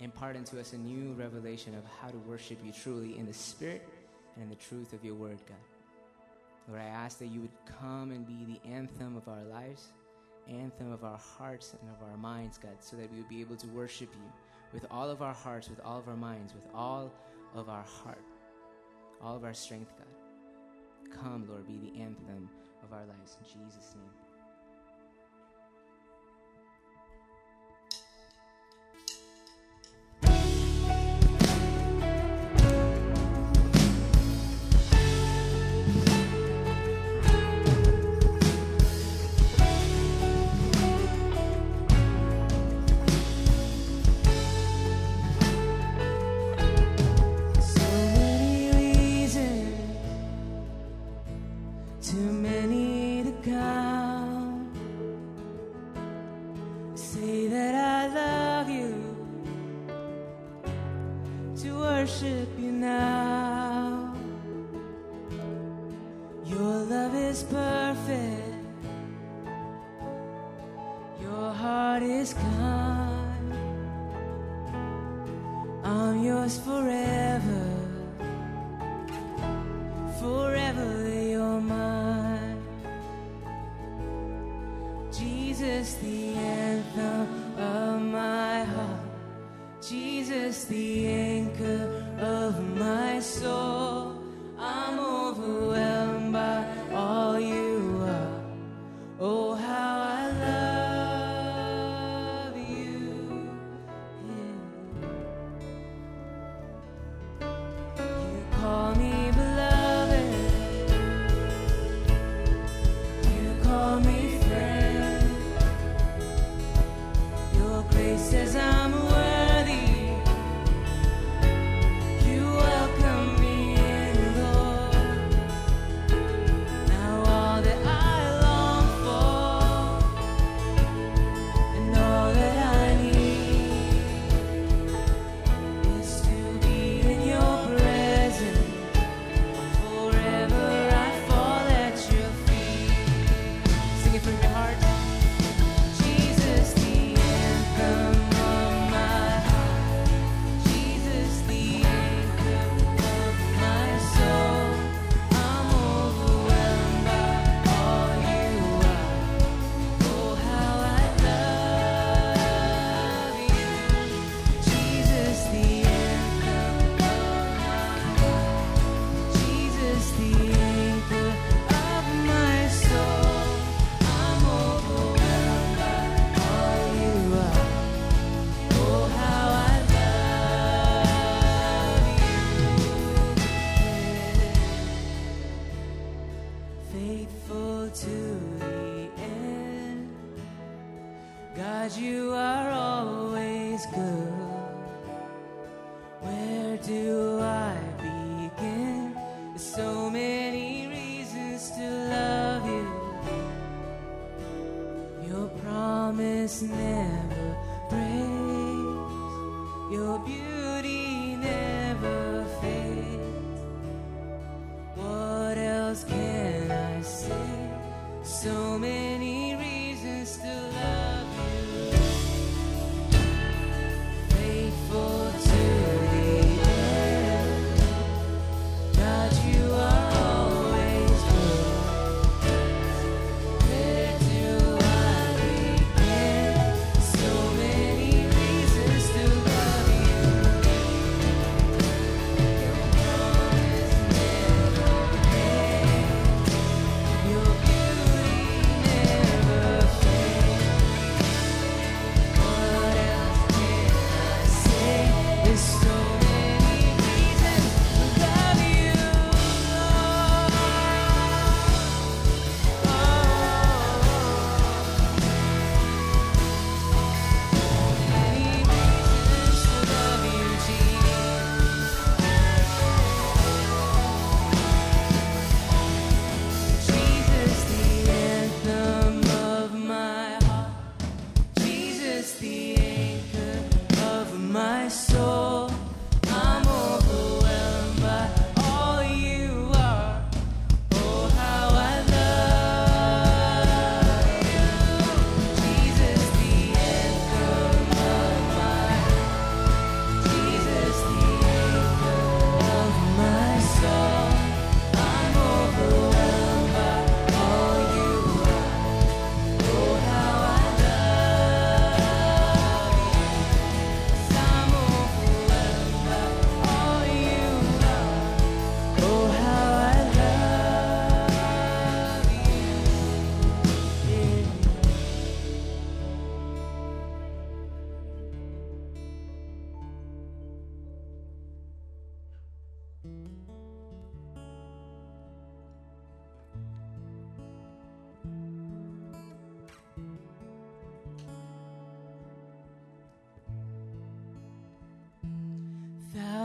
impart into us a new revelation of how to worship you truly in the spirit and in the truth of your word, God. Lord, I ask that you would come and be the anthem of our lives, anthem of our hearts and of our minds, God, so that we would be able to worship you with all of our hearts, with all of our minds, with all of our heart, all of our strength, God. Come, Lord, be the anthem of our lives. In Jesus' name. say that I love you, to worship you.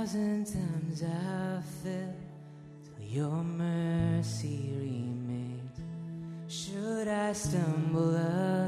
thousand times I fell till your mercy remains. Should I stumble up?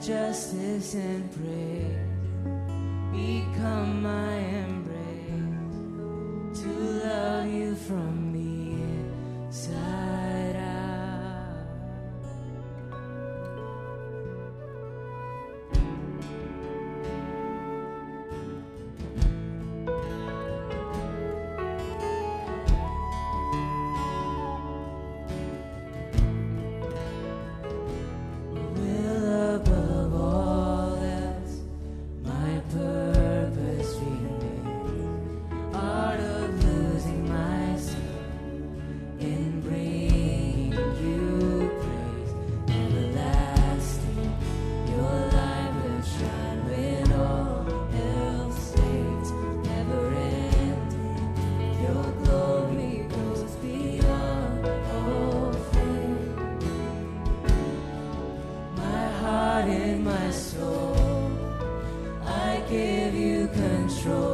justice and praise become my embrace to love you from control.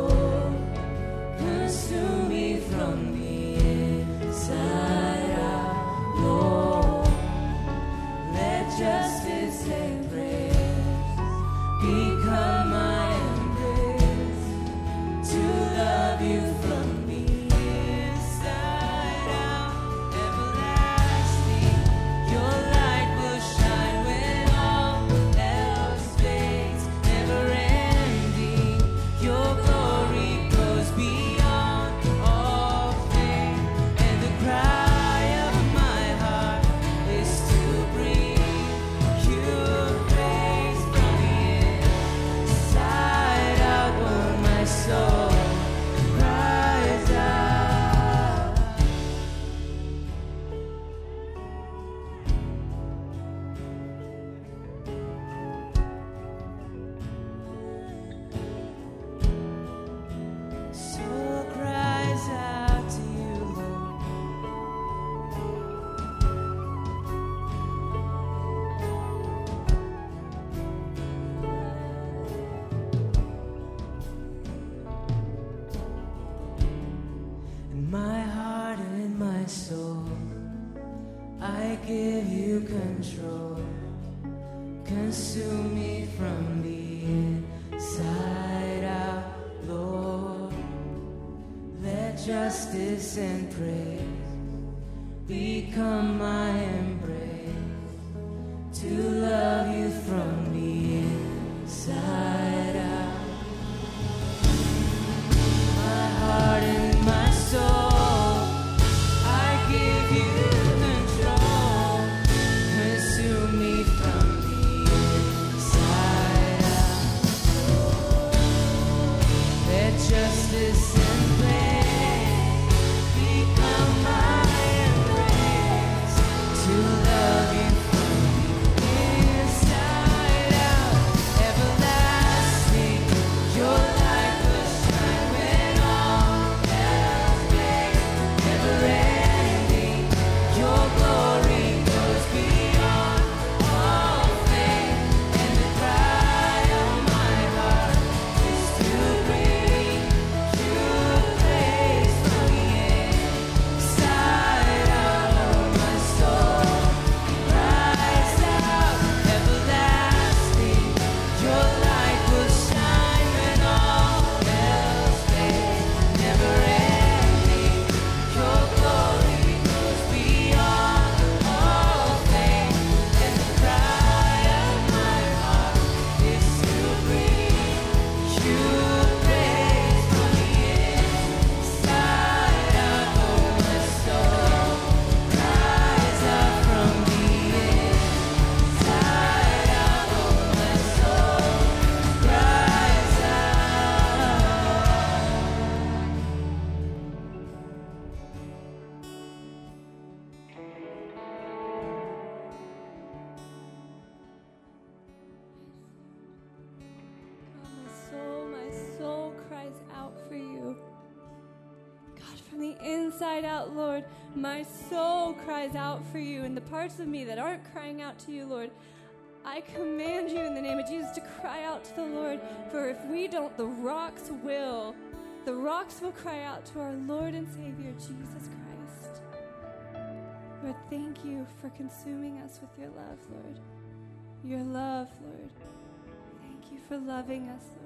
My soul cries out for you, and the parts of me that aren't crying out to you, Lord, I command you in the name of Jesus to cry out to the Lord. For if we don't, the rocks will. The rocks will cry out to our Lord and Savior, Jesus Christ. Lord, thank you for consuming us with your love, Lord. Your love, Lord. Thank you for loving us, Lord.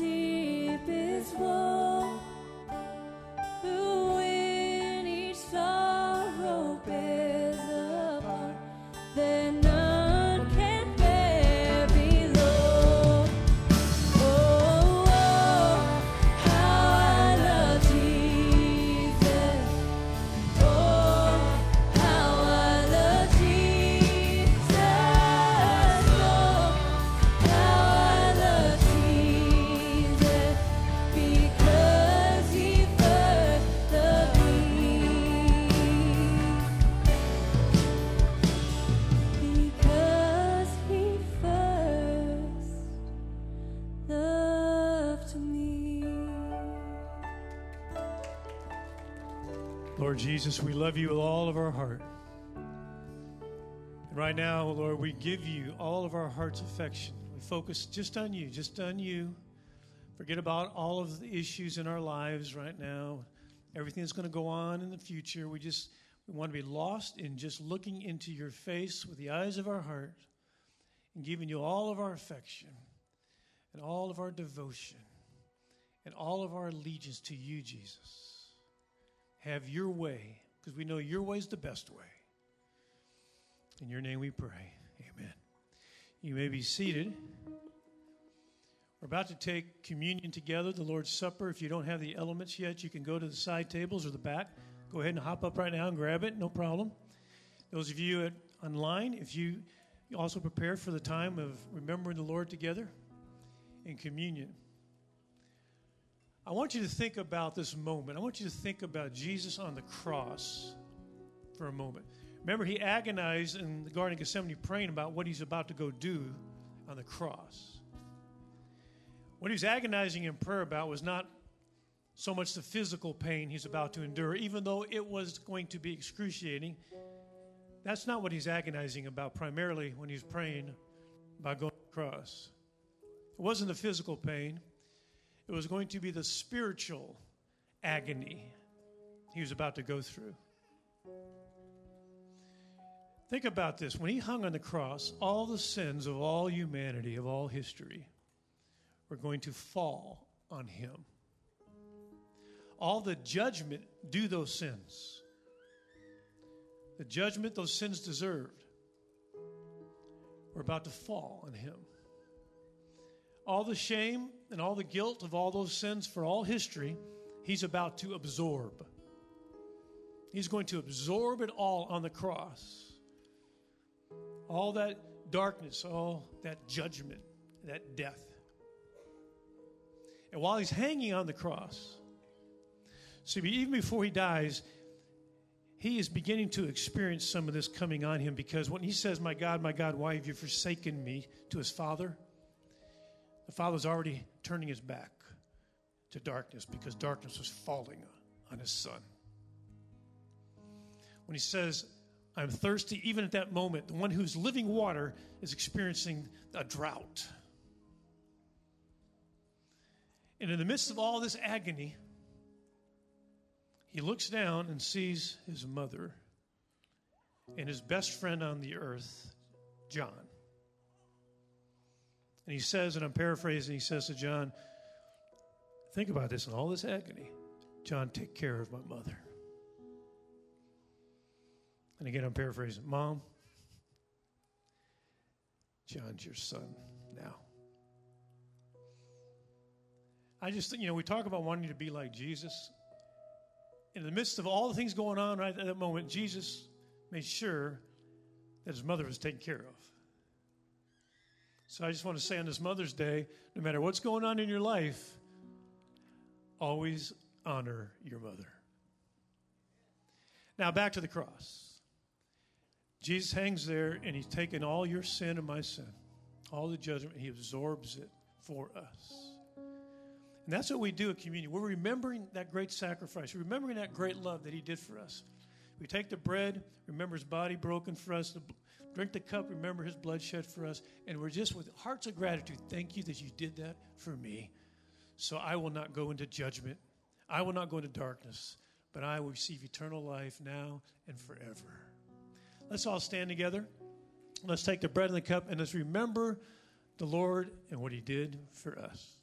Lord Jesus, we love you with all of our heart. And right now, Lord, we give you all of our heart's affection. We focus just on you, just on you. Forget about all of the issues in our lives right now, everything that's going to go on in the future. We just we want to be lost in just looking into your face with the eyes of our heart and giving you all of our affection and all of our devotion and all of our allegiance to you, Jesus. Have your way, because we know your way is the best way. In your name we pray. Amen. You may be seated. We're about to take communion together, the Lord's Supper. If you don't have the elements yet, you can go to the side tables or the back. Go ahead and hop up right now and grab it, no problem. Those of you at, online, if you also prepare for the time of remembering the Lord together in communion. I want you to think about this moment. I want you to think about Jesus on the cross for a moment. Remember, he agonized in the Garden of Gethsemane praying about what he's about to go do on the cross. What he was agonizing in prayer about was not so much the physical pain he's about to endure, even though it was going to be excruciating. that's not what he's agonizing about primarily when he's praying about going across. It wasn't the physical pain, it was going to be the spiritual agony he was about to go through. Think about this. When he hung on the cross, all the sins of all humanity, of all history, were going to fall on him. All the judgment due those sins, the judgment those sins deserved, were about to fall on him. All the shame and all the guilt of all those sins for all history, he's about to absorb. He's going to absorb it all on the cross. All that darkness, all that judgment, that death. And while he's hanging on the cross, see, even before he dies, he is beginning to experience some of this coming on him because when he says, My God, my God, why have you forsaken me to his father? The father's already turning his back to darkness because darkness was falling on his son. When he says, I'm thirsty, even at that moment, the one who's living water is experiencing a drought. And in the midst of all this agony, he looks down and sees his mother and his best friend on the earth, John. And he says, and I'm paraphrasing, he says to John, Think about this in all this agony. John, take care of my mother. And again, I'm paraphrasing, Mom, John's your son now. I just think, you know, we talk about wanting to be like Jesus. In the midst of all the things going on right at that moment, Jesus made sure that his mother was taken care of. So I just want to say on this Mother's Day no matter what's going on in your life, always honor your mother. Now back to the cross. Jesus hangs there and he's taken all your sin and my sin, all the judgment, he absorbs it for us. And that's what we do at communion. We're remembering that great sacrifice, remembering that great love that he did for us. We take the bread, remember his body broken for us, drink the cup, remember his blood shed for us, and we're just with hearts of gratitude. Thank you that you did that for me. So I will not go into judgment. I will not go into darkness, but I will receive eternal life now and forever. Let's all stand together. Let's take the bread and the cup and let's remember the Lord and what he did for us.